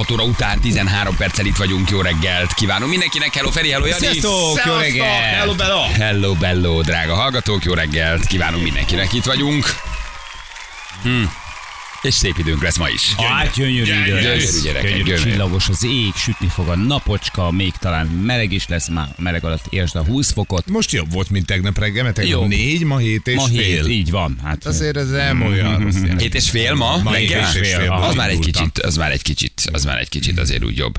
6 óra után 13 perccel itt vagyunk, jó reggelt kívánunk mindenkinek, hello Feri, hello Jani! Sziasztok, jó reggelt! Hello, Bella! Hello bello, drága hallgatók, jó reggelt kívánunk mindenkinek, itt vagyunk. Hm. És szép időnk lesz ma is. Hát gyönyörű idő Gyönyörű, lesz. gyerekek, Gyönyörű, gyönyörű. csillagos az ég, sütni fog a napocska, még talán meleg is lesz, már meleg alatt értsd a 20 fokot. Most jobb volt, mint tegnap reggel, mert tegnap Jó. négy, ma hét és Ma fél. hét, így van. Hát Azért ez nem olyan rossz. és fél ma, Ma reggel? hét és fél. Aha. Az már egy kicsit, az már egy kicsit, az már egy kicsit azért úgy jobb.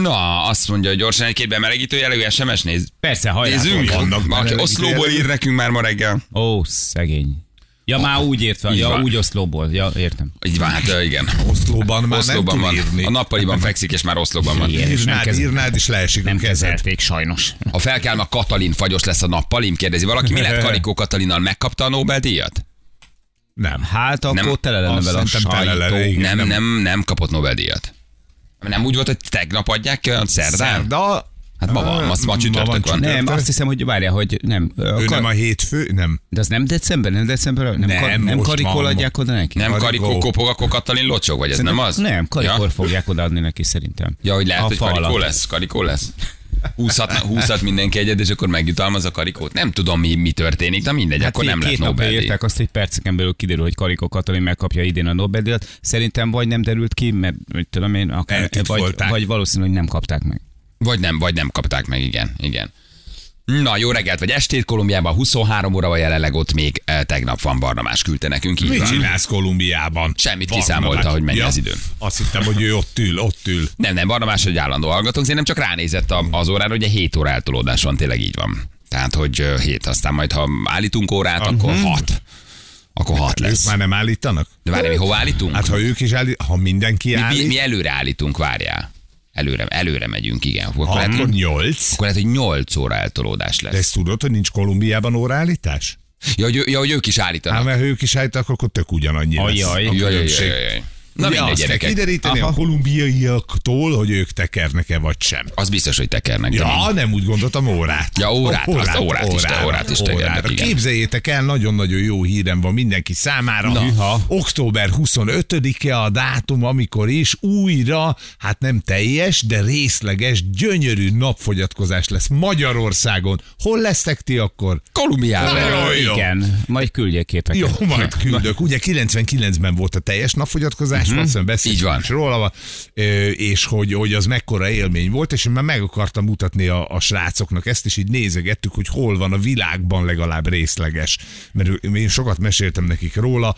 Na, azt mondja, hogy gyorsan egy két bemelegítő jellegű SMS néz. Persze, hajrá. Nézzünk. vannak Oszlóból ír nekünk már ma reggel. Ó, szegény. Ja, már úgy értve, Így ja, van. úgy oszlóból, ja, értem. Így van, hát igen. Oszlóban már Oszlóban nem van. írni. A nappaliban fekszik, és már oszlóban van. Nem Írnád, kez- írnád, és leesik Nem kezelték, sajnos. Ha felkel a Katalin fagyos lesz a nappalim, kérdezi valaki, mi lett Karikó Katalinnal, megkapta a Nobel-díjat? Nem. Hát akkor Nem, tele lenne vele a lenne, sajtó. igen. Nem, nem. nem, nem kapott Nobel-díjat. Nem úgy volt, hogy tegnap adják ki olyan szerdán? Szerda. Hát ma van, ma- ma csütörtök van. csütörtök. Nem, azt hiszem, hogy várjál, hogy nem. Ő Kar- nem a hétfő, nem. De az nem december, nem december, nem, Nem, kar- nem karikol van. adják oda neki? Nem Karikó. Karikó kopog, akkor Katalin locsog, vagy ez nem az? Nem, karikor Ja? fogják odaadni neki szerintem. Ja, hogy lehet, A hogy alatt. lesz, karikó lesz. Húzhat, húzhat mindenki egyet, és akkor megjutalmaz a karikót. Nem tudom, mi, mi történik, de mindegy, Hát akkor nem két lett Nobel-díj. írták azt, hogy perceken belül kiderül, hogy Karikó Katalin megkapja idén a Nobel-díjat. Szerintem vagy nem derült ki, mert tudom én, akár, vagy, vagy valószínű, hogy nem kapták meg. Vagy nem, vagy nem kapták meg, igen, igen. Na, jó reggelt, vagy estét Kolumbiában, 23 óra van jelenleg ott még eh, tegnap van Barnamás küldte nekünk, így Mit van. csinálsz Kolumbiában? Semmit Van, kiszámolta, hogy mennyi ja, az idő. Azt hittem, hogy ő ott ül, ott ül. Nem, nem, Barnamás egy állandó hallgatónk, én nem csak ránézett a- az órára, hogy 7 óra eltolódás van, tényleg így van. Tehát, hogy ö, 7, aztán majd, ha állítunk órát, akkor 6. Akkor 6 Ők lesz. már nem állítanak? De várj, mi hova állítunk? Hát ha ők is állít, ha mindenki mi, mi, mi előre állítunk, várjál. Előre, előre megyünk, igen. Akkor, akkor lehet, hogy, nyolc. akkor lehet, hogy 8 óra eltolódás De lesz. ezt tudod, hogy nincs Kolumbiában óraállítás? Ja, hogy, ja, hogy ők is Hát állítanak. mert ha ők is állítanak, akkor tök ugyanannyi lesz. Ajaj. a Jaj, Na Ugye mindegy, gyerekek. kideríteni Aha. a kolumbiaiaktól, hogy ők tekernek-e vagy sem. Az biztos, hogy tekernek. Ja, nem úgy gondoltam órát. Ja, órát, azt órát is te- órát is tekernek, igen. Képzeljétek el, nagyon-nagyon jó hírem van mindenki számára. Na. Október 25-e a dátum, amikor is újra, hát nem teljes, de részleges, gyönyörű napfogyatkozás lesz Magyarországon. Hol lesztek ti akkor? Kolumbiában. Igen, majd küldjék képeket. Jó, majd küldök. Ugye 99-ben volt a teljes napfogyatkozás, beszéltünk Mhm. Így van. is róla, ö, és hogy, hogy az mekkora élmény volt, és én már meg akartam mutatni a, a srácoknak ezt, és így nézegettük, hogy hol van a világban legalább részleges. Mert én sokat meséltem nekik róla,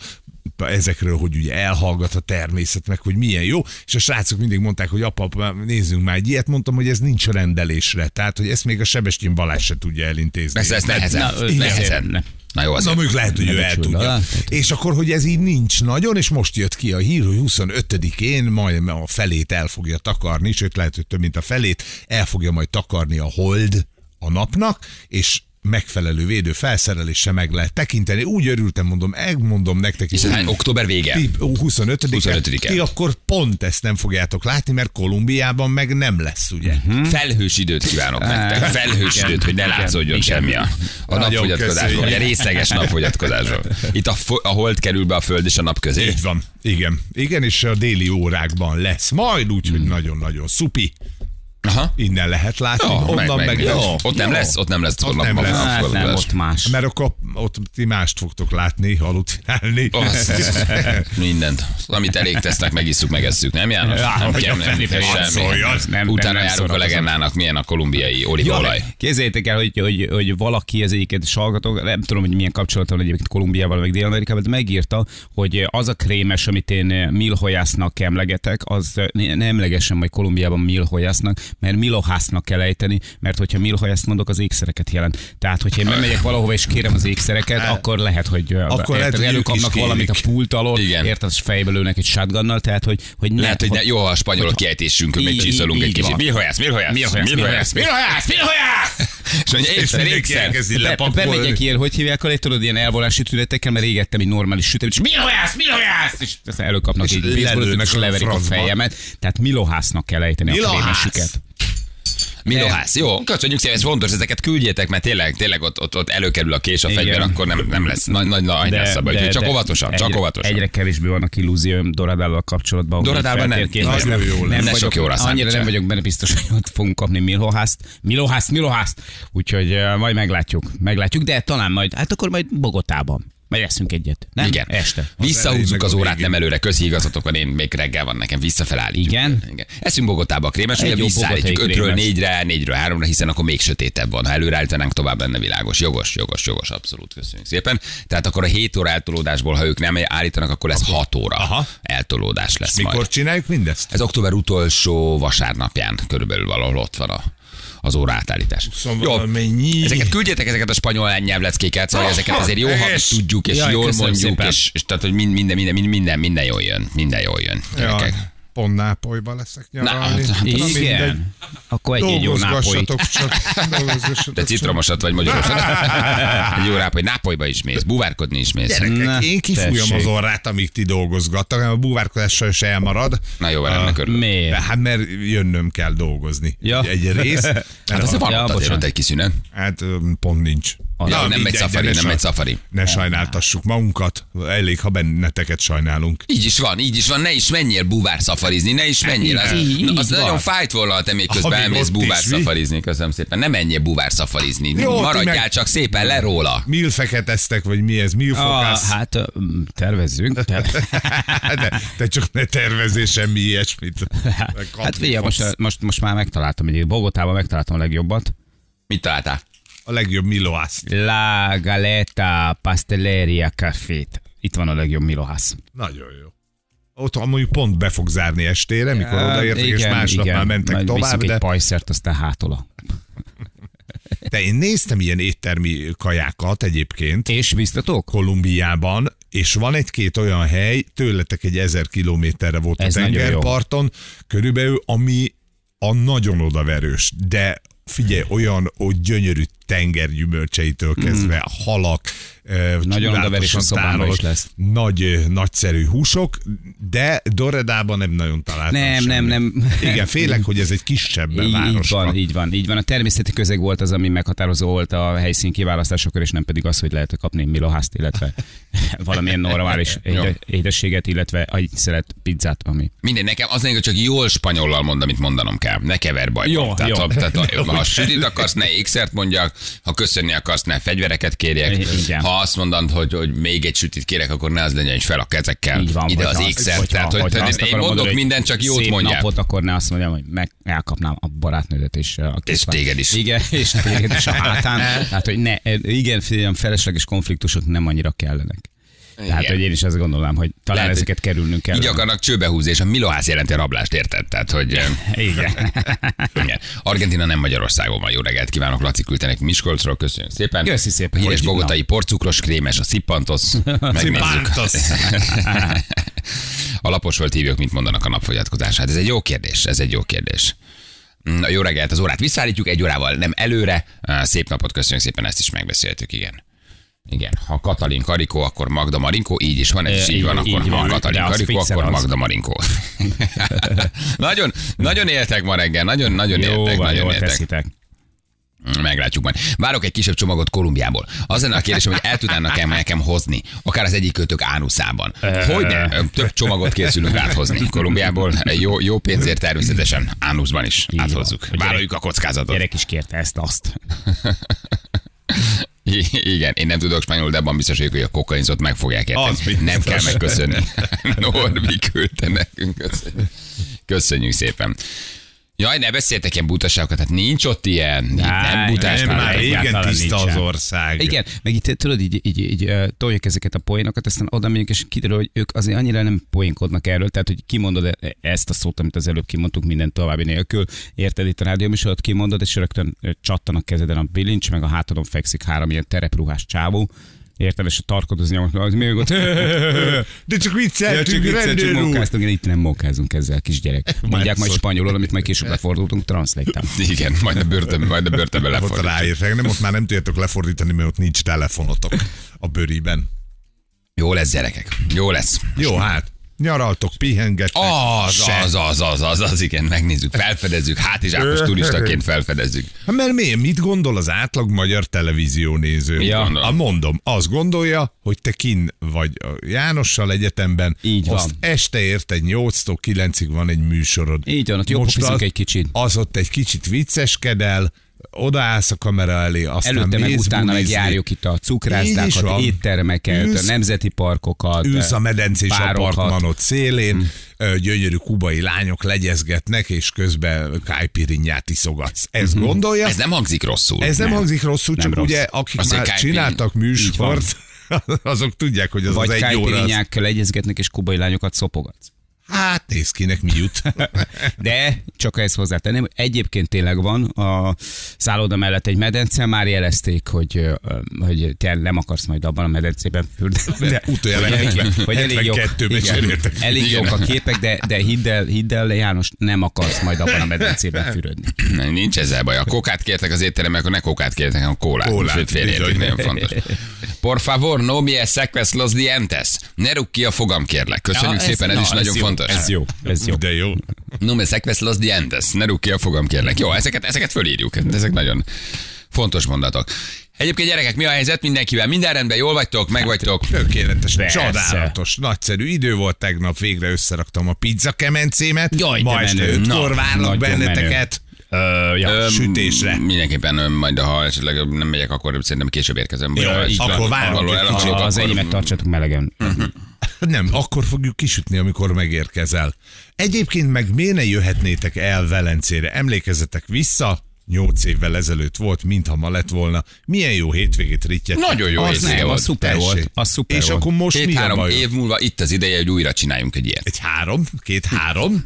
ezekről, hogy ugye elhallgat a természet, meg hogy milyen jó, és a srácok mindig mondták, hogy apa, apa nézzünk már egy ilyet, mondtam, hogy ez nincs rendelésre, tehát, hogy ezt még a Sebestyén Balázs se tudja elintézni. Ez, ez nehezen. Na, nehezen. ne. Na jó, Na azért. mondjuk lehet, hogy ő el tudja. látod? És akkor, hogy ez így nincs nagyon, és most jött ki a hír, hogy 25-én majd a felét el fogja takarni, sőt lehet, hogy több mint a felét, el fogja majd takarni a hold a napnak, és megfelelő védő felszereléssel meg lehet tekinteni. Úgy örültem, mondom, megmondom nektek is. Hány? Október vége? Ti 25 25-e. Ti akkor pont ezt nem fogjátok látni, mert Kolumbiában meg nem lesz, ugye? Hm? Felhős időt kívánok nektek. Felhős Igen. időt, hogy ne Igen. semmi a, a napfogyatkozásról. köszönjük. Ugye részleges napfogyatkozásról. Itt a, fo- a hold kerül be a föld és a nap közé. Így van. Igen. Igen, és a déli órákban lesz. Majd úgy, hogy nagyon-nagyon szupi. Aha. Innen lehet látni, Ja, onnan meg, meg, meg, jó. jó. Ott nem lesz, ott nem lesz. Ott nem lesz. Hát nem, ott más. Mert akkor ott ti mást fogtok látni, halucinálni. Mindent. Amit elég tesznek, megisszuk, megesszük, nem János? Ja, nem kell, nem. Nem, Utána nem, nem járunk a legendának, milyen a kolumbiai olívaolaj. Képzeljétek el, hogy, hogy, hogy valaki az egyiket is hallgatok, nem tudom, hogy milyen kapcsolata van egyébként Kolumbiával, meg Dél-Amerikával, de megírta, hogy az a krémes, amit én milhojásznak emlegetek, az ne emlegesen majd Kolumbiában milhojásznak, mert Milohásznak kell ejteni, mert hogyha Milohászt mondok, az ékszereket jelent. Tehát, hogyha én bemegyek valahova és kérem az ékszereket, akkor lehet, hogy Akkor lehet, érted, hogy ők előkapnak valamit a pult alól, Igen. érted, és fejbe lőnek egy shotgunnal, tehát, hogy, hogy ne, Lehet, hogy ne, jó, ha a spanyolok hogy- kiejtésünkön Így- megcsiszolunk egy kicsit. van. Mi hojász, mi hojász, Mi hojász, mi hojász, mi hojász, mi hojász? És mondja, ékszer, ékszer. bemegyek ilyen, hogy hívják a tudod, ilyen elvonási tünetekkel, mert égettem egy normális süteményt, és Milohász, Milohász! És aztán előkapnak egy lelőnek és leverik a fejemet. Tehát Milohásznak kell ejteni a Milohász. Milohász, jó, köszönjük szépen, ez fontos, ezeket küldjétek, mert tényleg, tényleg ott, ott, ott előkerül a kés a fegyver, akkor nem, nem lesz nagy, nagy, nagy lesz a baj. Úgyhogy Csak óvatosan, csak egyre, óvatosan. Egyre kevésbé vannak illúzióim Doradával kapcsolatban. Doradával nem. Az nem jó lesz. nem Ne vagyok, sok jóra Annyira nem vagyok benne biztos, hogy ott fogunk kapni Milohászt. Milohászt, Milohászt. Úgyhogy uh, majd meglátjuk. Meglátjuk, de talán majd, hát akkor majd Bogotában. Majd eszünk egyet. Nem? Igen. Este. Visszahúzzuk az meg a órát, nem előre. Köszi igazatok van, én még reggel van nekem, visszafelállítjuk. Igen? Igen. Eszünk Bogotába a krémes, ugye jó visszaállítjuk bogotai 5-ről krémes. 4-re, 4-ről 3-ra, hiszen akkor még sötétebb van. Ha előreállítanánk tovább lenne világos. Jogos, jogos, jogos, abszolút köszönjük szépen. Tehát akkor a 7 óra eltolódásból, ha ők nem állítanak, akkor lesz 6 óra Aha. eltolódás lesz majd. Mikor csináljuk mindezt? Ez október utolsó vasárnapján körülbelül valahol ott van a, az óra átállítás. Szóval valamennyi. Ezeket küldjétek, ezeket a spanyol nyelvleckéket, szóval ezeket azért jó, ha tudjuk, és Jaj, jól mondjuk, és, és tehát, hogy mind- minden, minden, minden, minden, minden jól jön. Minden jól jön. Gyerekek. Jaj, pont Nápolyban leszek Na, nyaralni. hát, Na, mindegy. Igen. Akkor egy, egy jó nápolyt. Csak. csak. citromosat vagy magyarosat. Egy jó ráp, hogy Nápolyba is mész, buvárkodni is mész. Gyerekek, Na, én kifújom az orrát, amíg ti dolgozgattak, a búvárkodás sajnos elmarad. Na jó, ennek örülök. Miért? De hát mert jönnöm kell dolgozni. Ja. Egy rész. Hát azért van ott egy kis szünet. hát pont nincs. Ja, nem megy mindegy, szafari, de ne nem megy szafari. Ne sajnáltassuk magunkat. Elég, ha benneteket sajnálunk. Így is van, így is van, ne is menjél búvár szafarizni, ne is menjél. Az, így az nagyon fájt volna, ha te még Ha közben még elmész mi? szafarizni, köszönöm szépen. Ne menjél búvár szafarizni, Jó, maradjál meg- csak szépen le róla. Milfeket esztek, vagy mi ez? Ah, Milfokász? hát tervezzünk. Ter- de, te csak ne tervezél semmi ilyesmit. hát figyelj, most, most, most már megtaláltam egy Bogotában megtaláltam a legjobbat. Mit találtál? A legjobb Miloászt. La Galeta Pastelleria Cafét. Itt van a legjobb Milohász. Nagyon jó. Ott mondjuk pont be fog zárni estére, mikor odaértek, és másnap már mentek Majd tovább, de egy pajszert, aztán hátola. de én néztem ilyen éttermi kajákat egyébként És biztatok? Kolumbiában, és van egy-két olyan hely, tőletek egy ezer kilométerre volt Ez a tengerparton, körülbelül, ami a nagyon odaverős, de figyelj, olyan hogy gyönyörű tengergyümölcseitől kezdve, halak, eh, Nagyon odaverés a tárolt, is lesz. Nagy, nagyszerű húsok, de Doredában nem nagyon találtam Nem, semmit. nem, nem. Igen, félek, hogy ez egy kisebb Így, így város. van, így van, így van. A természeti közeg volt az, ami meghatározó volt a helyszín kiválasztásokor, és nem pedig az, hogy lehet kapni milohászt, illetve valamilyen normális éde- édességet, illetve egy szelet pizzát, ami Minden, nekem az hogy csak jól spanyollal mond, amit mondanom kell. Ne kever bajba. Jó, tehát, jó. Ha, tehát ha, ha sütit akarsz, ne ékszert mondjak, ha köszönni akarsz, ne fegyvereket kérjek. Igen. Ha azt mondod, hogy, hogy még egy sütit kérek, akkor ne az legyen, hogy fel a kezekkel. így van. Ide az ékszert. Tehát, hogy, hogyha én akarom mondok mindent, csak jót szép mondják. napot, akkor ne azt mondjam, hogy meg elkapnám a barátnődet és a És téged is. Igen, és téged is a hátán. Tehát, hogy ne, igen, figyeljem, felesleges konfliktusok nem annyira kellenek. Tehát, Igen. hogy én is azt gondolom, hogy talán Lehet, ezeket kerülnünk kell. Így akarnak csőbe húzni, és a Milohász jelenti a rablást, érted? Tehát, hogy... Igen. Igen. Argentina nem Magyarországon van. Jó reggelt kívánok, Laci küldte nekünk Miskolcról, köszönjük szépen. Köszi szépen. Híres bogotai porcukros krémes, a szippantos. Megnézzük. Szippantos. a lapos volt hívjuk, mit mondanak a napfogyatkozás. Hát ez egy jó kérdés, ez egy jó kérdés. Na, jó reggelt, az órát visszaállítjuk egy órával, nem előre. Szép napot, köszönjük szépen, ezt is megbeszéltük, igen. Igen, ha Katalin Karikó, akkor Magda Marinkó, így is van, ez is így van, így- akkor így ha van. Katalin Karikó, akkor az. Magda Marinkó. nagyon, nagyon éltek ma reggel, nagyon, nagyon Jó, éltek, van, nagyon éltek. teszitek. Meglátjuk majd. Várok egy kisebb csomagot Kolumbiából. Az lenne a kérdésem, hogy el tudnának nekem, hozni, akár az egyik kötök ánuszában. Hogy ne? Több csomagot készülünk áthozni Kolumbiából. Jó, jó pénzért természetesen ánuszban is Így áthozzuk. Vállaljuk a kockázatot. Gyerek is kérte ezt, azt. Igen, én nem tudok spanyolul, de abban biztos vagyok, hogy a kokainzot meg fogják érteni. Nem kell megköszönni. Norbi küldte nekünk. Köszönjük szépen. Jaj, ne beszéltek ilyen butaságokat, hát nincs ott ilyen. Itt nem butás. Nem, már régen tiszta az ország. Igen, meg itt tudod, így, így, így toljuk ezeket a poénokat, aztán oda megyünk, és kiderül, hogy ők azért annyira nem poénkodnak erről, tehát hogy kimondod e- ezt a szót, amit az előbb kimondtuk minden további nélkül, érted itt a rádió műsorot kimondod, és rögtön ö, csattan a kezeden a bilincs, meg a hátadon fekszik három ilyen terepruhás csávó, Érted, és a tarkod az nyomok, az még ott. De csak Ja, vicceltünk, csak viccelünk, rendőr úr. mókáztunk, én itt nem mókázunk ezzel, kisgyerek. Mondják majd spanyolul, amit majd később lefordultunk, translate Igen, majd a börtön, majd a börtönbe Ott ráértek, nem, ott már nem tudjátok lefordítani, mert ott nincs telefonotok a bőriben. Jó lesz, gyerekek. Jó lesz. Jó, hát, nyaraltok, pihengettek. Az, az, az, az, az, az, igen, megnézzük, felfedezzük, hátizsákos turistaként felfedezzük. Hát Mert miért? Mit gondol az átlag magyar televízió néző? Ja. A mondom, azt gondolja, hogy te kin vagy a Jánossal egyetemben, Így azt van. este érted 8-tól 9-ig van egy műsorod. Így van, ott az- egy kicsit. Az ott egy kicsit vicceskedel, odaállsz a kamera elé, aztán Előtte meg mész utána meg járjuk itt a cukrászdákat, éttermeket, Ülsz- a nemzeti parkokat. Ülsz a medencés párokat. apartmanot szélén, ö, gyönyörű kubai lányok legyezgetnek, és közben kájpirinyát iszogatsz. Ezt gondolja? Ez nem hangzik rosszul. Ez nem, Nem. hangzik rosszul, Nem csak rossz. ugye akik Azt már csináltak műsort, azok tudják, hogy az Vagy az egy óra. Kájpirinyákkal legyezgetnek, és kubai lányokat szopogatsz. Hát néz ki, nek mi jut. De csak ezt hozzátenném, egyébként tényleg van a szálloda mellett egy medence, már jelezték, hogy, hogy te nem akarsz majd abban a medencében fürdeni. De utoljára Hogy elég- 70 hogy elég jók, 72-ben igen, elég jók a képek, de, de hidd el, hidd el, János, nem akarsz majd abban a medencében fürödni. Nem, nincs ezzel baj. A kokát kértek az étteremben, akkor ne kokát kértek, hanem kólát. Kólát, félérték, bizony. nagyon fontos. Por favor, no me seques los dientes. Ne rúg ki a fogam, kérlek. Köszönjük Ja, szépen, ez na, is nagyon jó, fontos. Ez jó, ez jó. De jó. No me seques los dientes. Ne rúg ki a fogam, kérlek. Jó, ezeket, ezeket fölírjuk. Ezek nagyon fontos mondatok. Egyébként gyerekek, mi a helyzet mindenkivel? Minden rendben, jól vagytok, meg vagytok. Tökéletes, Persze. csodálatos, nagyszerű idő volt tegnap, végre összeraktam a pizza kemencémet. Jaj, de Ma este menő. ötkor Na, várlak benneteket. Ö, ja. Öm, sütésre. Mindenképpen majd, ha esetleg nem megyek, akkor szerintem később érkezem. Jó, így akkor várunk egy Az enyémet tartsatok melegen. Nem, akkor fogjuk kisütni, amikor megérkezel. Egyébként meg miért ne jöhetnétek el Velencére? Emlékezzetek vissza, nyolc évvel ezelőtt volt, mintha ma lett volna. Milyen jó hétvégét rittyet. Nagyon jó Az nem, volt. az szuper volt. Az szuper És volt. akkor most mi a Két-három év múlva itt az ideje, hogy újra csináljunk egy ilyet. Egy három? Két-három?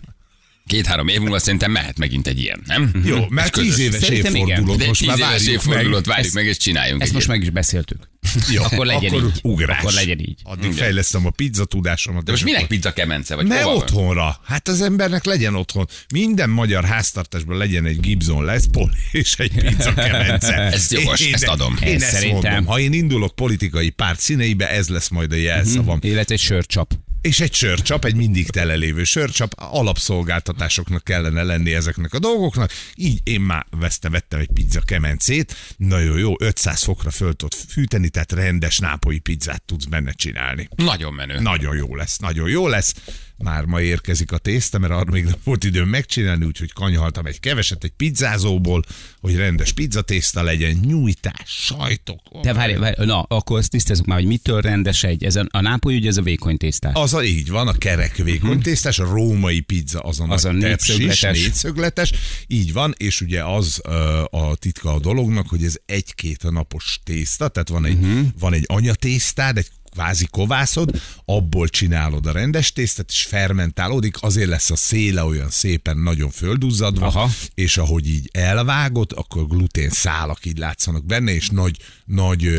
Két-három év múlva szerintem mehet megint egy ilyen, nem? Jó, Ez mert tíz éves igen. évfordulót most már éves várjuk évfordulót meg. várjuk meg, és csináljunk Ezt most meg is beszéltük. Jó, akkor legyen akkor így. Ugrás. Akkor legyen így. Addig fejlesztem a pizza tudásomat. De most minek akkor- pizza kemence? Vagy Ne hova van? otthonra. Hát az embernek legyen otthon. Minden magyar háztartásban legyen egy Gibson Les Paul és egy pizza kemence. Ez jogos, ezt adom. Én Ez ezt szerintem. mondom. Ha én indulok politikai párt színeibe, ez lesz majd a jelszavam. Illetve egy sörcsap. És egy sörcsap, egy mindig telelévő sörcsap, alapszolgáltatásoknak kellene lenni ezeknek a dolgoknak. Így én már vesztem, vettem egy pizza kemencét, nagyon jó, 500 fokra föl tudod fűteni, tehát rendes nápolyi pizzát tudsz benne csinálni. Nagyon menő. Nagyon jó lesz, nagyon jó lesz. Már ma érkezik a tészta, mert arra még nem volt időm megcsinálni, úgyhogy kanyhaltam egy keveset egy pizzázóból, hogy rendes pizzatészta legyen, nyújtás, sajtok. De várj, várj, na, akkor azt tisztázzuk már, hogy mitől rendes egy. Ez a, a nápoly ugye ez a vékony tésztás. Az a, így van, a kerek vékony tésztás, a római pizza az a, Az a négyszögletes. négyszögletes, így van, és ugye az a titka a dolognak, hogy ez egy-két napos tészta, tehát van egy, uh-huh. van egy anyatésztád, egy kvázi kovászod, abból csinálod a rendes tésztát, és fermentálódik, azért lesz a széle olyan szépen nagyon földuzzadva, Aha. és ahogy így elvágod, akkor glutén szálak így látszanak benne, és nagy, nagy,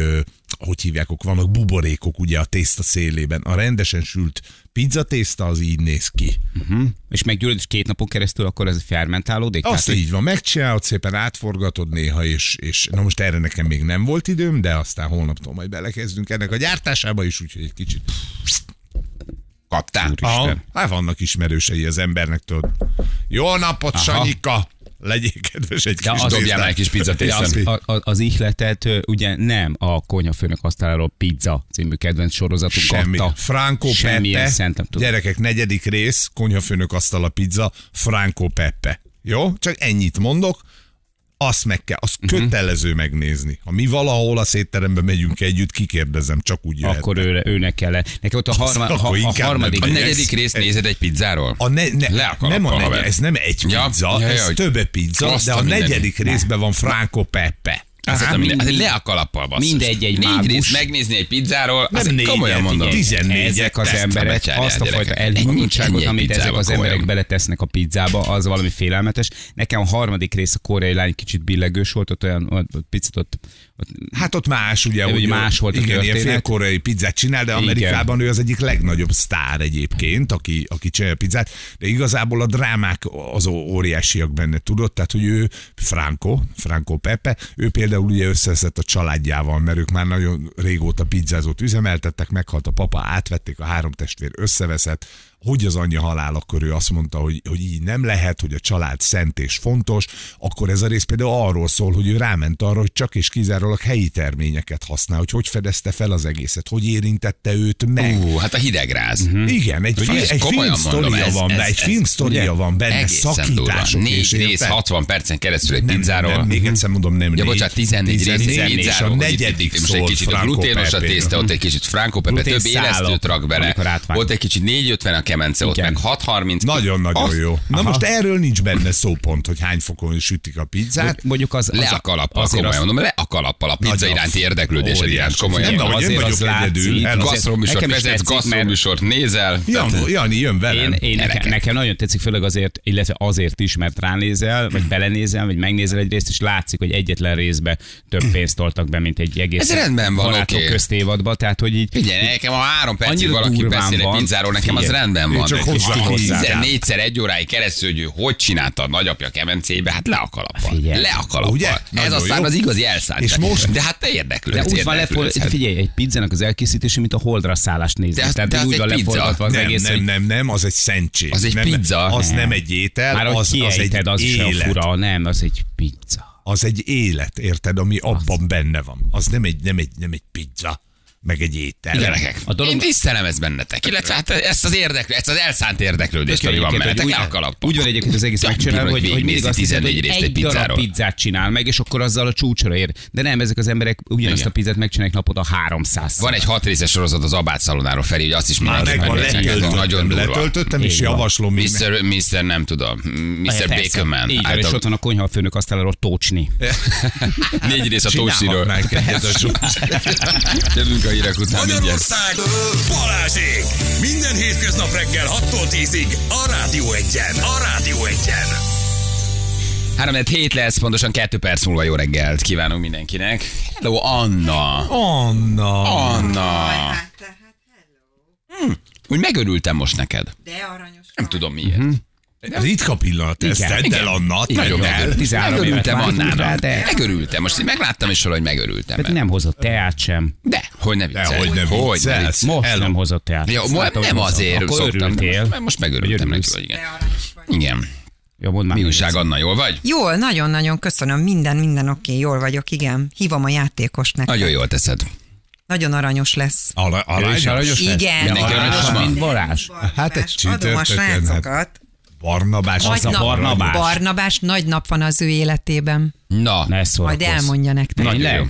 hogy hívják, vannak buborékok ugye a tészta szélében. A rendesen sült pizzatészta az így néz ki. Uh-huh. És meggyúrod, és két napon keresztül akkor ez fermentálódik? Azt Tehát, így van, megcsinálod, szépen átforgatod néha, és, és na most erre nekem még nem volt időm, de aztán holnaptól majd belekezdünk ennek a gyártásába is, úgyhogy egy kicsit Kaptál? Hát vannak ismerősei az embernek, tudod. Jó napot, Aha. Sanyika! Legyél kedves egy Ja, kis az Dobjál egy kis pizzatésztát. az, a, a, az ihletet ugye nem a konyhafőnök asztaláról pizza című kedvenc sorozatunk Semmi. adta. Franco Peppe. szent nem tudom. Gyerekek, negyedik rész, konyhafőnök asztal a pizza, Franco Peppe. Jó? Csak ennyit mondok. Azt meg kell, azt Mhm. kötelező megnézni. Ha mi valahol a szétterembe megyünk együtt, kikérdezem, csak úgy jöhet. Akkor ő, őnek kell. Neki ott a, harma, ha, a harmadik A negyedik részt nézed egy pizzáról? A ne, ne, Le a nem a haver. negy, ez nem egy Ja, pizza, ja, ja, ez hogy- több pizza, de a a negyedik részben van Franco Pepe. Az, minden, mind- le a kalappal basszus. mindegy egy Négy részt megnézni egy pizzáról, Nem négyet, komolyan mondom. figyelj, tizennégyet ezek az emberek, azt a fajta elhivatottságot, amit ezek az emberek komolyan. beletesznek a pizzába, az valami félelmetes. Nekem a harmadik rész a koreai lány kicsit billegős volt, ott olyan ott, picit ott Hát ott más, ugye, úgy más volt a igen, ilyen történet. félkoreai pizzát csinál, de Igen. Amerikában ő az egyik legnagyobb sztár egyébként, aki, aki csinálja pizzát, de igazából a drámák az óriásiak benne, tudod? Tehát, hogy ő Franco, Franco Pepe, ő például ugye összeszedett a családjával, mert ők már nagyon régóta pizzázót üzemeltettek, meghalt a papa, átvették a három testvér, összeveszett, hogy az anyja halál, akkor ő azt mondta, hogy, hogy így nem lehet, hogy a család szent és fontos, akkor ez a rész például arról szól, hogy ő ráment arra, hogy csak és kizárólag helyi terményeket használ, hogy hogy fedezte fel az egészet, hogy érintette őt meg. Ú, hát a hidegráz. Igen, egy, fi, egy komolyan film mondom, sztoria ez- van, ez- egy ez- film sztoria ugye? van benne, Egészen szakítások durva. Négy rész, érted? 60 percen keresztül egy nem, pizzáról. nem, még egyszer mondom, nem Ja, bocsánat, 14 rész egy 14, és pizzáról. a negyedik Most egy kicsit a gluténos a tészta, ott egy kicsit Pepe, több élesztőt rak bele. Ott egy kicsit 450 a kemence, ott Igen. meg 630. Nagyon-nagyon Azt- jó. Na Aha. most erről nincs benne szópont, hogy hány fokon sütik a pizzát. mondjuk az, Le az a kalappal, azért komolyan azt- mondom, le a kalappal, a pizza iránti érdeklődésed iránt, komolyan. Nem, hogy én azért vagyok az látszik. egyedül. Gasztroműsort vezetsz, gasztroműsort nézel. Jan, Jani, jön velem. Nekem, nagyon tetszik, főleg azért, illetve azért is, mert ránézel, vagy belenézel, vagy megnézel egy részt, és látszik, hogy egyetlen részbe több pénzt toltak be, mint egy egész Ez rendben van, oké. köztévadba, tehát hogy így Figyelj, nekem a három percig valaki beszél egy van. pizzáról, nekem az Figyelj. Rendben van. csak de hozzá- hozzá- 14-szer egy óráig keresztül, hogy ő hogy csinálta a nagyapja kemencébe, hát le a kalappal. Le a kalappal. Ugye? Ez Nagyon aztán jó. az igazi elszántság. És most- De hát te de érdeklődsz. úgy van lefolyt, érdeklődsz. figyelj, egy pizzának az elkészítése, mint a holdra szállást nézni. De az- Tehát de az úgy egy van lefolytatva az nem, egész, nem, nem, nem, az egy szentség. Az egy nem, pizza. Az Nem. nem egy étel, már az, az egy az élet. fura, nem, az egy pizza. Az egy élet, érted, ami abban benne van. Az nem egy, nem egy, nem egy pizza, meg egy étel. Gyerekek, A dolog- én tisztelem ezt bennetek, illetve hát ezt az érdeklő, ezt az elszánt érdeklődést, ami van bennetek, a úgy, kalappal. úgy van egyébként az egész megcsinálva, hogy hogy, mindig azt hiszed, 14 hogy részt egy egy darab pizzát csinál meg, és akkor azzal a csúcsra ér. De nem, ezek az emberek ugyanazt Igen. a pizzát megcsinálják naponta 300 Van egy hat részes sorozat az Abát szalonáról felé, hogy azt is Már megvan, letöltöttem, Nagyon durva. letöltöttem, és javaslom. Mr. Mr. nem tudom, Mr. Bakerman. Így van, és ott van a konyhafőnök asztaláról tócsni. Négy rész a a sok- Jövünk a hírek után. Magyarország Balázsék! Minden hétköznap reggel 6-tól 10-ig a Rádió Egyen. A Rádió Egyen. 3 hét lesz, pontosan 2 perc múlva jó reggelt kívánunk mindenkinek. Hello, Anna. Anna. Anna. Hát, hát, hello. Úgy megörültem most neked. De aranyos Nem tudom miért. Ritka pillanat ez, Igen, tedd el Anna, nagyon el. megörültem. 13 évet Megörültem Annának. de- Megörültem. Most én megláttam is valahogy megörültem. Tehát nem hozott teát sem. De, hogy ne viccelj. hogy ne Hogy viccelj. Most El- nem hozott teát. Ja, látom, nem hogy hozott. azért Akkor szoktam. örültél. Most- Most megörültem neki, hogy igen. Igen. Ja, mondd már Mi újság. Anna, jól vagy? Jól, nagyon-nagyon köszönöm. Minden, minden oké, jól vagyok, igen. Hívom a játékos nektek. Nagyon jól teszed. Nagyon aranyos lesz. Ala- Aranyos? aranyos lesz? Igen. De Mindenki aranyos van, Balázs. Hát egy Adom a csütörtökön, hát srácokat. Barnabás. Az a nap- Barnabás. Barnabás, nagy nap van az ő életében. Na, Ne. Majd elmondja nektek. nagyon Tényleg? jó.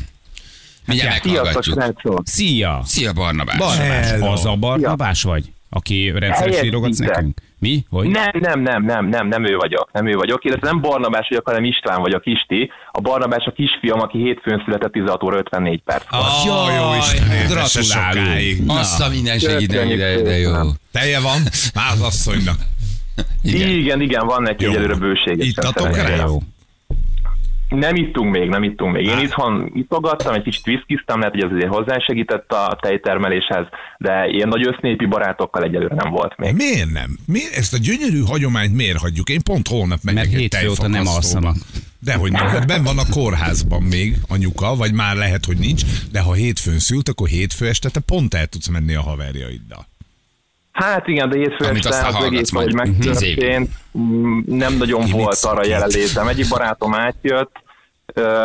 Mindjárt Hát, meghallgatjuk. Szia! Szia, Barnabás. Barnabás, Hello. az a Barnabás vagy? Aki rendszeresen írogatsz nekünk? Mi? Hogy? Nem, nem, nem, nem, nem, nem ő vagyok, nem ő vagyok, illetve nem Barnabás vagyok, hanem István vagyok, Isti. A Barnabás a kisfiam, aki hétfőn született 16 óra 54 perc. Ah, Jaj, jó Isten, értesse gratulálunk. Azt a minden segít, de, de, jó. Teje van? Már az asszonynak. Igen. Igen, igen, van neki egyelőre bőséges. Ittatok rá? jó. Nem ittunk még, nem ittunk még. Én Hát. itthon itogattam, egy kicsit viszkiztem, lehet, hogy ez azért hozzásegített a tejtermeléshez, de ilyen nagy össznépi barátokkal egyelőre nem volt még. Miért nem? Miért ezt a gyönyörű hagyományt miért hagyjuk? Én pont holnap megyek Mert egy hétfő óta nem tejfakasztóba. alszanak. Dehogy nem, hát benn van a kórházban még anyuka, vagy már lehet, hogy nincs, de ha hétfőn szült, akkor hétfő este te pont el tudsz menni a haverjaiddal. Hát igen, de hétfő Amit este az egész, hogy évig. megtörtént, mm, nem nagyon mit volt arra jelenlétem. Egyik barátom átjött,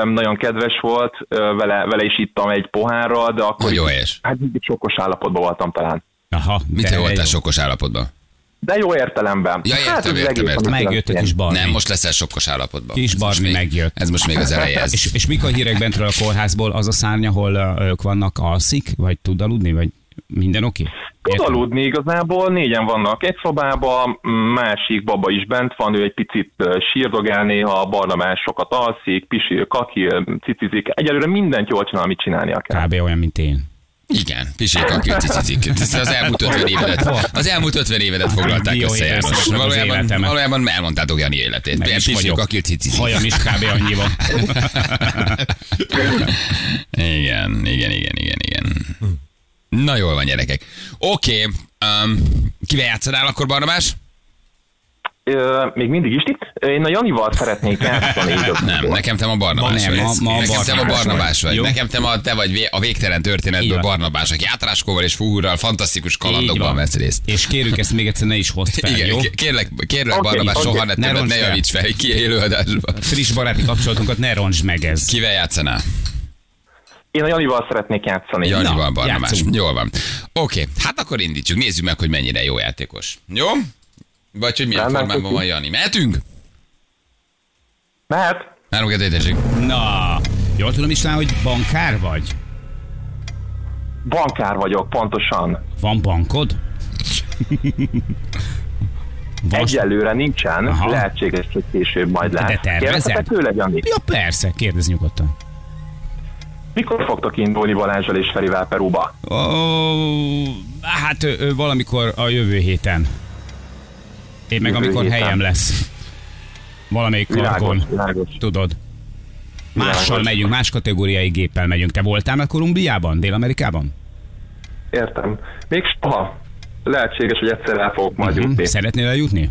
nagyon kedves volt, vele, vele is ittam egy pohárral, de akkor így- helyes. hát így sokkos állapotban voltam talán. Aha, de voltál jó. sokkos állapotban? De jó értelemben. Ja, értem, ez az értem, értem. amit Megjött a kis Barni. Nem, most leszel sokkos állapotban. Kis Ez Barni még- megjött. Ez most még az eleje. Ez. És, és mik a hírek bentről a kórházból? Az a szárny, ahol ők vannak, alszik? Vagy tud aludni? Vagy minden oké? Tud Értem. aludni igazából, négyen vannak egy szobában, másik baba is bent van, ő egy picit sírdogál néha, a Barnabás sokat alszik, pisil, kakil, cicizik. Egyelőre mindent jól csinál, amit csinálnia kell. Kb. olyan, mint én. Igen, pisék, aki cicizik. Ez az elmúlt 50 évedet, az elmúlt 50 évedet foglalták Jó össze, János. Valójában, valójában elmondtátok Jani életét. Meg vagyok. aki cicizik. Hajam is kb. annyi van. Igen, igen, igen, igen, igen. Na jól van, gyerekek. Oké, um, kivel játszanál akkor, Barnabás? Ö, még mindig is itt. Én a Janival szeretnék játszani. Nem, nekem te ma Barnabás Ma nem, vagy. ma- ma nekem te ma Barnabás vagy. vagy. Nekem te ma te vagy a végtelen történetből. Barnabás, aki átráskóval és fúhurral fantasztikus kalandokban vesz részt. És kérjük ezt még egyszer ne is hozd fel, Igen, jó? kérlek, kérlek Oké, Barnabás, oké. soha ne, Ne ne, javíts fel ki élőadásba. Friss baráti kapcsolatunkat ne roncsd meg ez. Kivel játszanál? Én a Janival szeretnék játszani. Janival Barnabás. Jól van. Oké, hát akkor indítsuk. Nézzük meg, hogy mennyire jó játékos. Jó? Vagy hogy milyen Rendben, formában köszi. van Jani. Mehetünk? Mehet? Három, kettő, tessék. Na, jól tudom István, hogy bankár vagy? Bankár vagyok, pontosan. Van bankod? Vas... Egyelőre nincsen, Aha. lehetséges, hogy később majd De lehet. tervezed? Kérdezhetek tőle, Jani? Ja persze, kérdezz nyugodtan. Mikor fogtok indulni Balázsral és Ferivel Peruba? Ó, hát ö, ö, valamikor a jövő héten. Én meg Jövő amikor héten. helyem lesz. Valamelyik Világos, kargon. világos. Tudod. Mással Világos. megyünk, más kategóriai géppel megyünk. Te voltál már Kolumbiában, Dél-Amerikában? Értem. Még soha. Lehetséges, hogy egyszer el fogok majd Mhm. jutni. Szeretnél eljutni?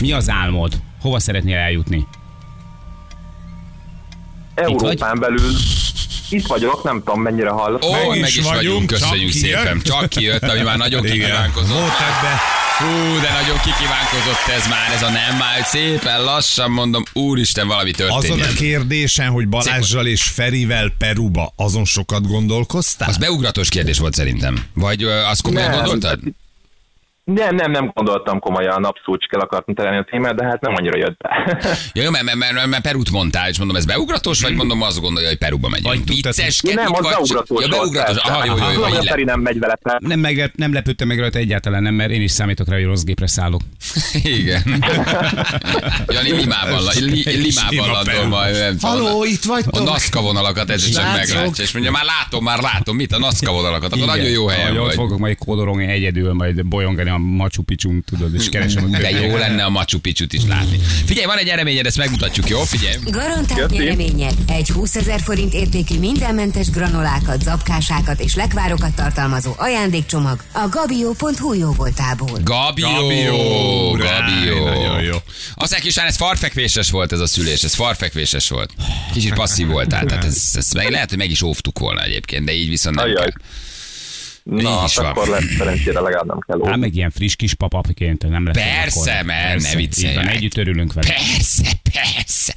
Mi az álmod? Hova szeretnél eljutni? Európán belül itt vagyok, nem tudom mennyire hall. Ó, meg, is is vagyunk, vagyunk, köszönjük csak szépen. kijött. Csak kijött, ami már nagyon kikívánkozott. Volt ebbe. Fú, de nagyon kikívánkozott ez már, ez a nem már, szépen lassan mondom, úristen, valami Azon történjen. a kérdésen, hogy Balázsral és Ferivel Peruba, azon sokat gondolkoztál? Az beugratos kérdés volt szerintem. Vagy azt komolyan Nem. gondoltad? Nem, nem, nem gondoltam komolyan, abszolút csak el akartam terelni a témát, de hát nem annyira jött be. Ja, jó, mert, mert, mert, mert Perut mondtál, és mondom, ez beugratos, vagy mondom, azt gondolja, hogy Peruba megyünk. Vagy Vicceskedik, nem, az vagy... beugratós Ja, beugratos. Aha, jó, jó, jó, le. Feri nem megy vele. Nem, meglep, nem lepődtem meg rajta egyáltalán nem, mert én is számítok rá, hogy rossz gépre szállok. Igen. Jani Limában, li, Limában Peru. majd. nem tudom. Haló, itt A vagytok? NASZKA vonalakat ez csak meglátja, és mondja, már látom, már látom, mit a NASZKA vonalakat, akkor nagyon jó helyen vagy. fogok majd kódorogni egyedül, majd bolyongani a Machu Picchu, tudod, és keresem a De jó lenne a Machu Picchu-t is látni. Figyelj, van egy eredményed, ezt megmutatjuk, jó? Figyelj. Garantált nyereményed egy 20 ezer forint értékű mindenmentes granolákat, zapkásákat és lekvárokat tartalmazó ajándékcsomag a gabio.hu jó voltából. Gabió, Gabió, Gabió. ráj, nagyon jó. Aztán kisán ez farfekvéses volt ez a szülés, ez farfekvéses volt. Kicsit passzív voltál, tehát ez, ez meg, lehet, hogy meg is óvtuk volna egyébként, de így viszont nem Ajaj. kell. Na, Így hát is van. akkor lesz szerencsére legalább nem kell Hát óvni. meg ilyen friss kis papaként nem lesz. Persze, mert ne viccelj. Együtt örülünk vele. Persze, persze.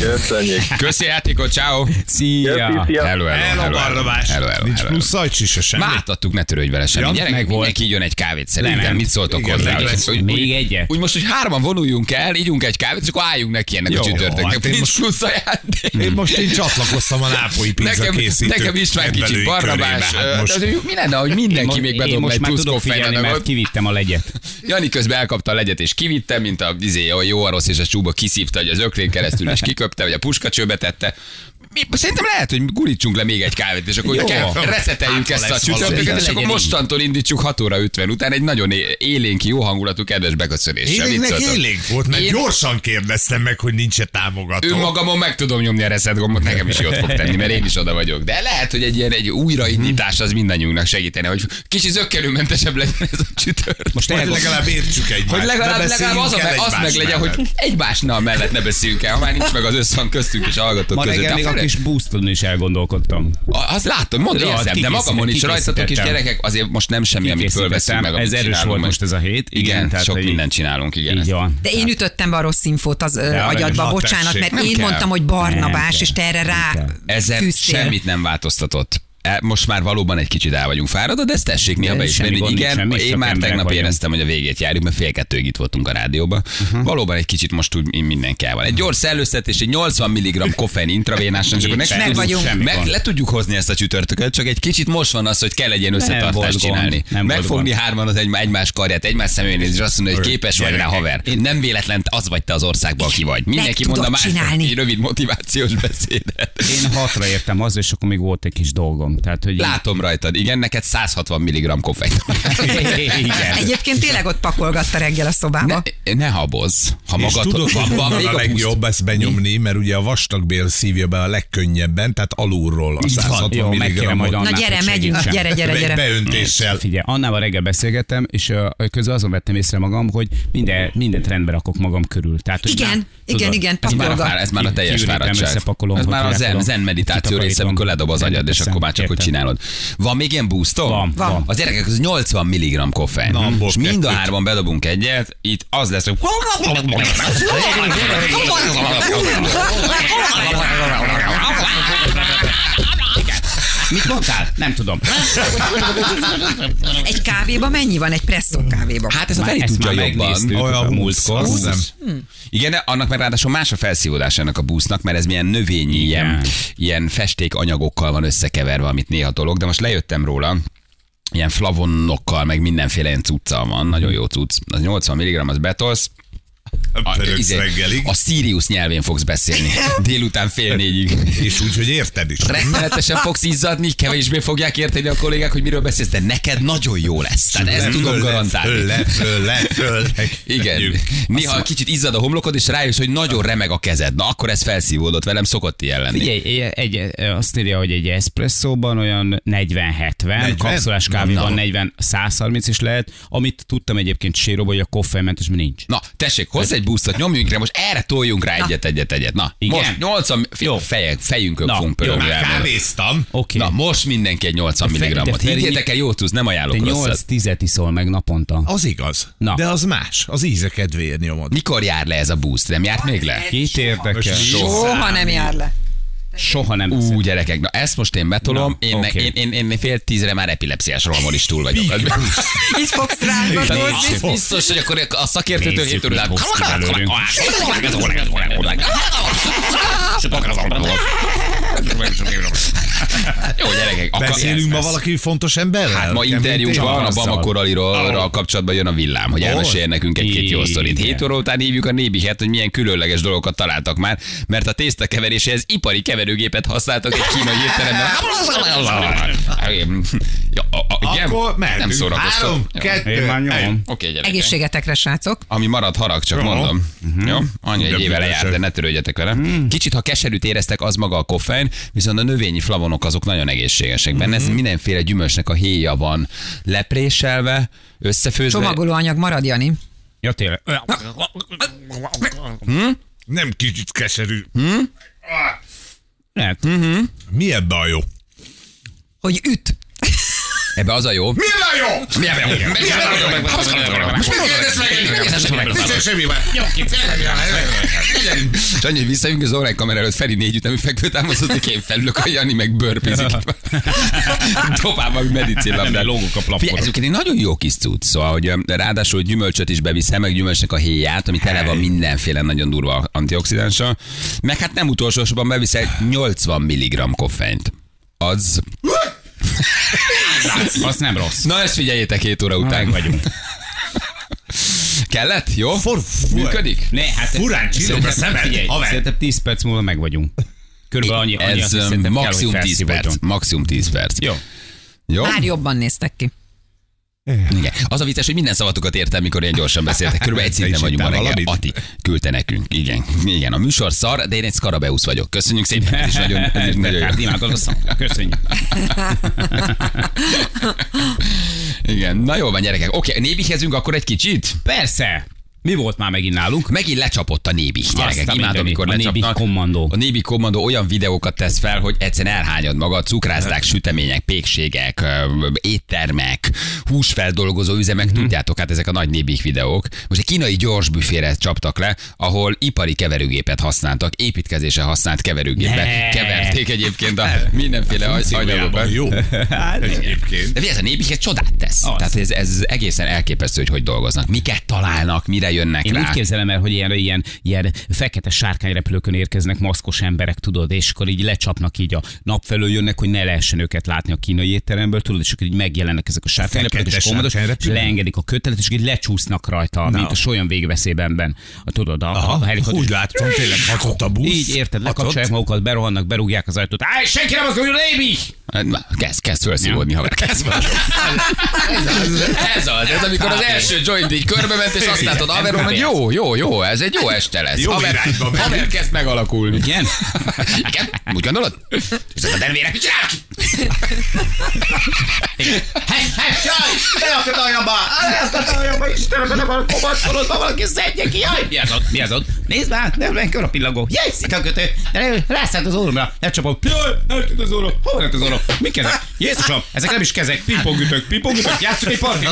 Köszönjük. Köszi játékot, ciao. Szia! Hello, hello, Hello, hello, Barnabás. hello, hello, Nincs hello. plusz szajcsi se semmi. Már átadtuk, ne törődj vele semmi. Ja, Gyerek, meg volt. mindenki jön egy kávét szerintem. Nem. Mit szóltok Igen, hozzá? lesz. hogy- Még úgy- egyet? Úgy most, hogy hárman vonuljunk el, ígyunk egy kávét, és akkor álljunk neki ennek Jó, a csütörtöknek. hát Nincs most- plusz ajándék. Én most én csatlakoztam a nápolyi pizza Nekem, készítők nekem István kicsit Barnabás. Hát Mi lenne, hogy mindenki még bedob most egy plusz koffeinadagot? kivittem a legyet. Jani közben elkapta a legyet és kivitte, mint a izé, a jó, a rossz és a csúba kiszívta, hogy az öklén keresztül és kiköpte, vagy a puskacsőbe tette. Mi, szerintem lehet, hogy gurítsunk le még egy kávét, és akkor Jó. hogy kell, reszeteljük Hát, ha ezt a csütörtöket, és akkor mostantól indítsuk 6 óra 50 után egy nagyon é- élénki, jó hangulatú, kedves beköszönéssel. Élénknek élénk volt, mert Én- gyorsan kérdeztem meg, hogy nincs-e támogató. Önmagamon meg tudom nyomni a reset gombot, nekem is jót fog tenni, mert én is oda vagyok. De lehet, hogy egy ilyen egy újraindítás az mindannyiunknak segíteni, hogy kicsi zöggenőmentesebb legyen ez a csütörtök. Most elgondolom. legalább értsük egymást. Hogy legalább, legalább az, el az meg legyen, hogy egymásnál mellett ne beszéljünk el, ha már nincs meg az összhang köztünk és hallgatók között. Fere- kis booston is elgondolkodtam. A- Azt látom, mondd, Rohadt, érzem, de magamon is rajtatok is gyerekek, azért most nem semmi, amit fölveszünk meg, Ez erős volt most ez a hét. Igen, Igen, tehát, sok mindent csinálunk, igen. Így van. De én ütöttem be a rossz infót az agyadba, na, bocsánat, mert én mondtam, hogy Barnabás, és te erre rá fűztél. semmit nem változtatott. E, most már valóban egy kicsit el vagyunk fáradva, de ezt tessék néha beismerni, hogy igen, semmi, én már tegnap vagyunk. éreztem, hogy a végét járjuk, mert fél kettőig itt voltunk a rádióban. Uh-huh. Valóban egy kicsit most úgy minden kell van. Egy gyors szellőztetés, egy 80 mg koffein intravénásan, csak akkor Nincs, ne- meg vagyunk. meg le tudjuk hozni ezt a csütörtököt, csak egy kicsit most van az, hogy kell egy ilyen összetartást csinálni. nem Megfogni hárman az egy, egymás karját, egymás szemébe nézni, és azt mondani, hogy képes vagy rá, haver. Nem véletlen az vagy te az országban, aki vagy. Mindenki mondta más csinálni. egy rövid motivációs beszédet. Én hatra értem haza, és akkor még volt egy kis dolgom. Tehát, hogy Látom rajtad, igen, neked 160 mg koffein. Igen. Egyébként tényleg ott pakolgatta reggel a szobába. Ne, ne habozz. Ha És magad tudod, van, van még a legjobb ezt benyomni, mert ugye a vastagbél szívja be a legkönnyebben, tehát alulról a Így van. 160 Jó, mg-ot. Na gyere, megyünk, gyere, gyere, gyere. Beöntéssel. Figyelj, Annával reggel beszélgettem, és közben azon vettem észre magam, hogy minden, mindent rendbe rakok magam körül. Tehát, Igen, nem- igen, tudod, igen, Ez már, a, pakolgat. fár, ez már a teljes fáradtság. Ez már a zen, zen meditáció része, amikor ledob az agyad, és akkor már csak hogy értem. csinálod. Van még ilyen boostom? Van, van. Az gyerekek, az 80 mg koffein. Na, és mind a hárman bedobunk egyet, itt az lesz, hogy... Mit mondtál? Nem tudom. Egy kávéba mennyi van? Egy presszó kávéba? Hát ez a Feri tudja jobban. Olyan múltkor. Igen, de annak meg ráadásul más a felszívódás ennek a busznak, mert ez milyen növényi, ilyen, Igen. ilyen festékanyagokkal van összekeverve, amit néha tolok, de most lejöttem róla, ilyen flavonokkal, meg mindenféle ilyen cuccal van, nagyon jó cucc. Az 80 mg, az betolsz, a, izé, a Sirius nyelvén fogsz beszélni. Délután fél négyig. És úgy, hogy érted is. Rettenetesen fogsz izzadni, kevésbé fogják érteni a kollégák, hogy miről beszélsz, de neked nagyon jó lesz. Tehát ezt Le, tudom föl, garantálni. Föl, le, föl, le, föl. Igen. Megyünk. Néha kicsit izzad a homlokod, és rájössz, hogy nagyon remeg a kezed. Na, akkor ez felszívódott velem, szokott ilyen lenni. Figyelj, egy, egy, azt írja, hogy egy eszpresszóban olyan 40-70, 40? kapszulás kávéban Na. 40, 130 is lehet. Amit tudtam egyébként séróban, hogy a koffeinmentes nincs. Na, tessék, hozz egy boostot, nyomjunk rá, most erre toljunk rá egyet, egyet, egyet. Na, Igen? most 80, Jó. fejek, fejünkön Na, fogunk jó, pörögni. Már kávéztam. Oké. Na, most mindenki egy 80 De Fe- de mg-ot. Higgyétek el, jó tudsz, nem Te ajánlok rosszat. 8-10-et iszol meg naponta. Az igaz. Na. De az más. Az íze kedvéért nyomod. Mikor jár le ez a boost? Nem járt még le? Két érdekel. Most Soha nem jár le. Soha nem Ú, gyerekek, na ezt most én betolom, Na, én, meg, oké. én, én, én, fél tízre már epilepsziás rohamon is túl vagyok. Itt fogsz rángatni. Biztos, hogy akkor a szakértőtől hét belőlünk. Jó, gyerekek, akkor Beszélünk ma valaki fontos emberrel? Hát ma téma? van, a Azzal. Bama Koraliról kapcsolatban jön a villám, hogy Hol? elmeséljen nekünk egy-két jó sztorit. 7 óra után hívjuk a Nébihet, hogy milyen különleges dolgokat találtak már, mert a tészta keveréséhez ipari keverőgépet használtak egy kínai étteremben. Ja, a- a- igen? Akkor mehetünk. Nem szórakoztok. Három, kettő. Oké, gyerekek. Egészségetekre, srácok. Ami marad harag, csak Jó. mondom. Jó? Annyi egy éve lejárt, de ne törődjetek vele. Kicsit, ha keserűt éreztek, az maga a koffein, viszont a növényi flavonok azok nagyon egészségesek. Benne ez mindenféle gyümölcsnek a héja van lepréselve, összefőzve. Csomagoló anyag marad, Jani. Ja, tényleg. Nem kicsit keserű. Lehet. Mi ebbe a jó? Hogy üt. Ebbe az a jó. Mi a jó? Mi a jó? Mi a jó? Most miért kérdezz meg? Nincs semmi. Jó, És annyi, hogy visszajövünk az online kamera előtt Feri négy ütemű fekvőtámasztott, hogy én felülök, a Jani meg bőrpizik. Dobál valami Nem, medicinlabdát. lógok a. Figyelj, ezek egy nagyon jó kis cucc, szóval, hogy ráadásul gyümölcsöt is beviszem, meg gyümölcsnek a héját, ami tele van mindenféle nagyon durva antioxidánssal, meg hát nem utolsó sorban beviszel 80 mg koffeint. Az... Az nem rossz. Na ezt figyeljétek 7 óra után. Meg vagyunk. Kellett? Jó? For, Működik? Ne, hát Furán csillog a szemed, Figyelj, haver. szerintem 10 perc múlva meg vagyunk. Körülbelül annyi, annyi Ez ö, szerintem kell, hogy maximum 10 felszívódjon. perc. Maximum 10 perc. Jó. Jó? Már jobban néztek ki. Igen. Az a vicces, hogy minden szavatokat értem, mikor ilyen gyorsan beszéltek. Körülbelül egy Te szinten vagyunk ma reggel. Ati küldte nekünk. Igen. Igen. A műsor szar, de én egy Skarabeusz vagyok. Köszönjük szépen. Ez is nagyon, ez is nagyon jó. szangot. Köszönjük. Igen. Na jó van, gyerekek. Oké, nébihezünk akkor egy kicsit? Persze. Mi volt már megint nálunk? Megint lecsapott a nébi. Gyerekek, imádom, mindenit. amikor A Nébi lecsapnak. kommandó. A nébi kommandó olyan videókat tesz fel, hogy egyszerűen elhányod magad, cukrázdák, sütemények, pékségek, éttermek, húsfeldolgozó üzemek, Mhm. tudjátok, hát ezek a nagy nébik videók. Most egy kínai gyors büfére csaptak le, ahol ipari keverőgépet használtak, építkezésre használt keverőgépet. Ne. Keverték egyébként a mindenféle agy- anyagokat. Funkciójában jó. Egyébként. De ez a nébik egy csodát tesz. Az. Tehát ez, ez egészen elképesztő, hogy hogy dolgoznak. Miket találnak, mire jönnek Én rá. úgy képzelem el, hogy ilyen, ilyen, ilyen fekete sárkányrepülőkön érkeznek maszkos emberek, tudod, és akkor így lecsapnak így a nap felől jönnek, hogy ne lehessen őket látni a kínai étteremből, tudod, és akkor így megjelennek ezek a sárkányrepülők, és kommandos, és leengedik a kötelet, és így lecsúsznak rajta, mint a olyan végveszélyben. A, tudod, a, a Aha, helikopter. úgy láttam, tényleg hatott a busz. Így érted, lekapcsolják magukat, berohannak, berúgják az ajtót. Áj, senki nem az, hogy na, Kezd, kezd felszívódni, haver. Kezd fel. ez az, ez amikor az első joint így körbe ment, és azt látod haverom, hogy jó, jó, jó, ez egy jó este lesz. Jó haver, haver kezd megalakulni. Igen? Igen? Úgy gondolod? És ez a denvérek, mit csinálnak? Hes, hes, jaj! Ne akad aljamba! Ne akad aljamba! Istenem, nem akar komatszolod, valaki szedje ki! Jaj! Mi az ott? Mi az ott? Nézd már! Nem, nem kör a pillangó! Jaj, szikakötő! Rászállt az orromra! Lecsapom! Jaj! Eltűnt az orrom! Hol lett az orrom? Mik ezek? Jézusom! Ezek nem is kezek! Pingpongütök! Pingpongütök! Játszunk egy partit!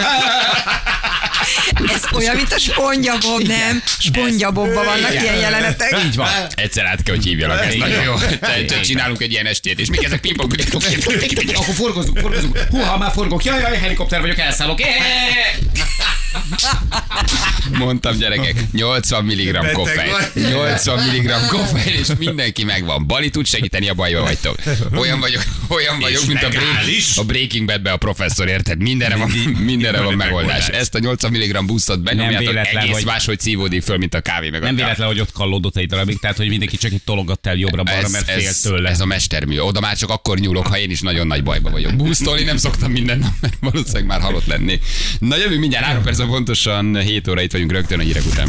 Ez olyan, mint a spongyabob, nem? Spongyabobban vannak Igen. ilyen jelenetek. Így van. Egyszer át kell, hogy hívjalak, ez nagyon jó. Te- Igen. Csinálunk egy ilyen estét, és mik ezek pingpong Akkor forgozunk, forgozunk. Húha, már forgok. Jaj, jaj, helikopter vagyok, elszállok. Éé! Mondtam gyerekek, 80 mg koffein. vagy. 80 mg koffein, és mindenki megvan. Bali tud segíteni, a bajba vagytok. Olyan vagyok, olyan vagyok, És mint a, break, a Breaking Badbe a professzor, érted? Mindenre van, mindenre van megoldás. Ezt a 80 mg buszot benyomjátok, véletlen, egész hogy- máshogy szívódik föl, mint a kávé meg a Nem véletlen, hogy ott kallódott egy darabig, tehát hogy mindenki csak itt tologatt el jobbra-balra, mert fél ez, tőle. ez a mestermű. Oda már csak akkor nyúlok, ha én is nagyon nagy bajba vagyok. Busztolni nem szoktam minden nap, mert valószínűleg már halott lenni. Na jövő mindjárt 3 perc pontosan 7 óra itt vagyunk rögtön a hírek után.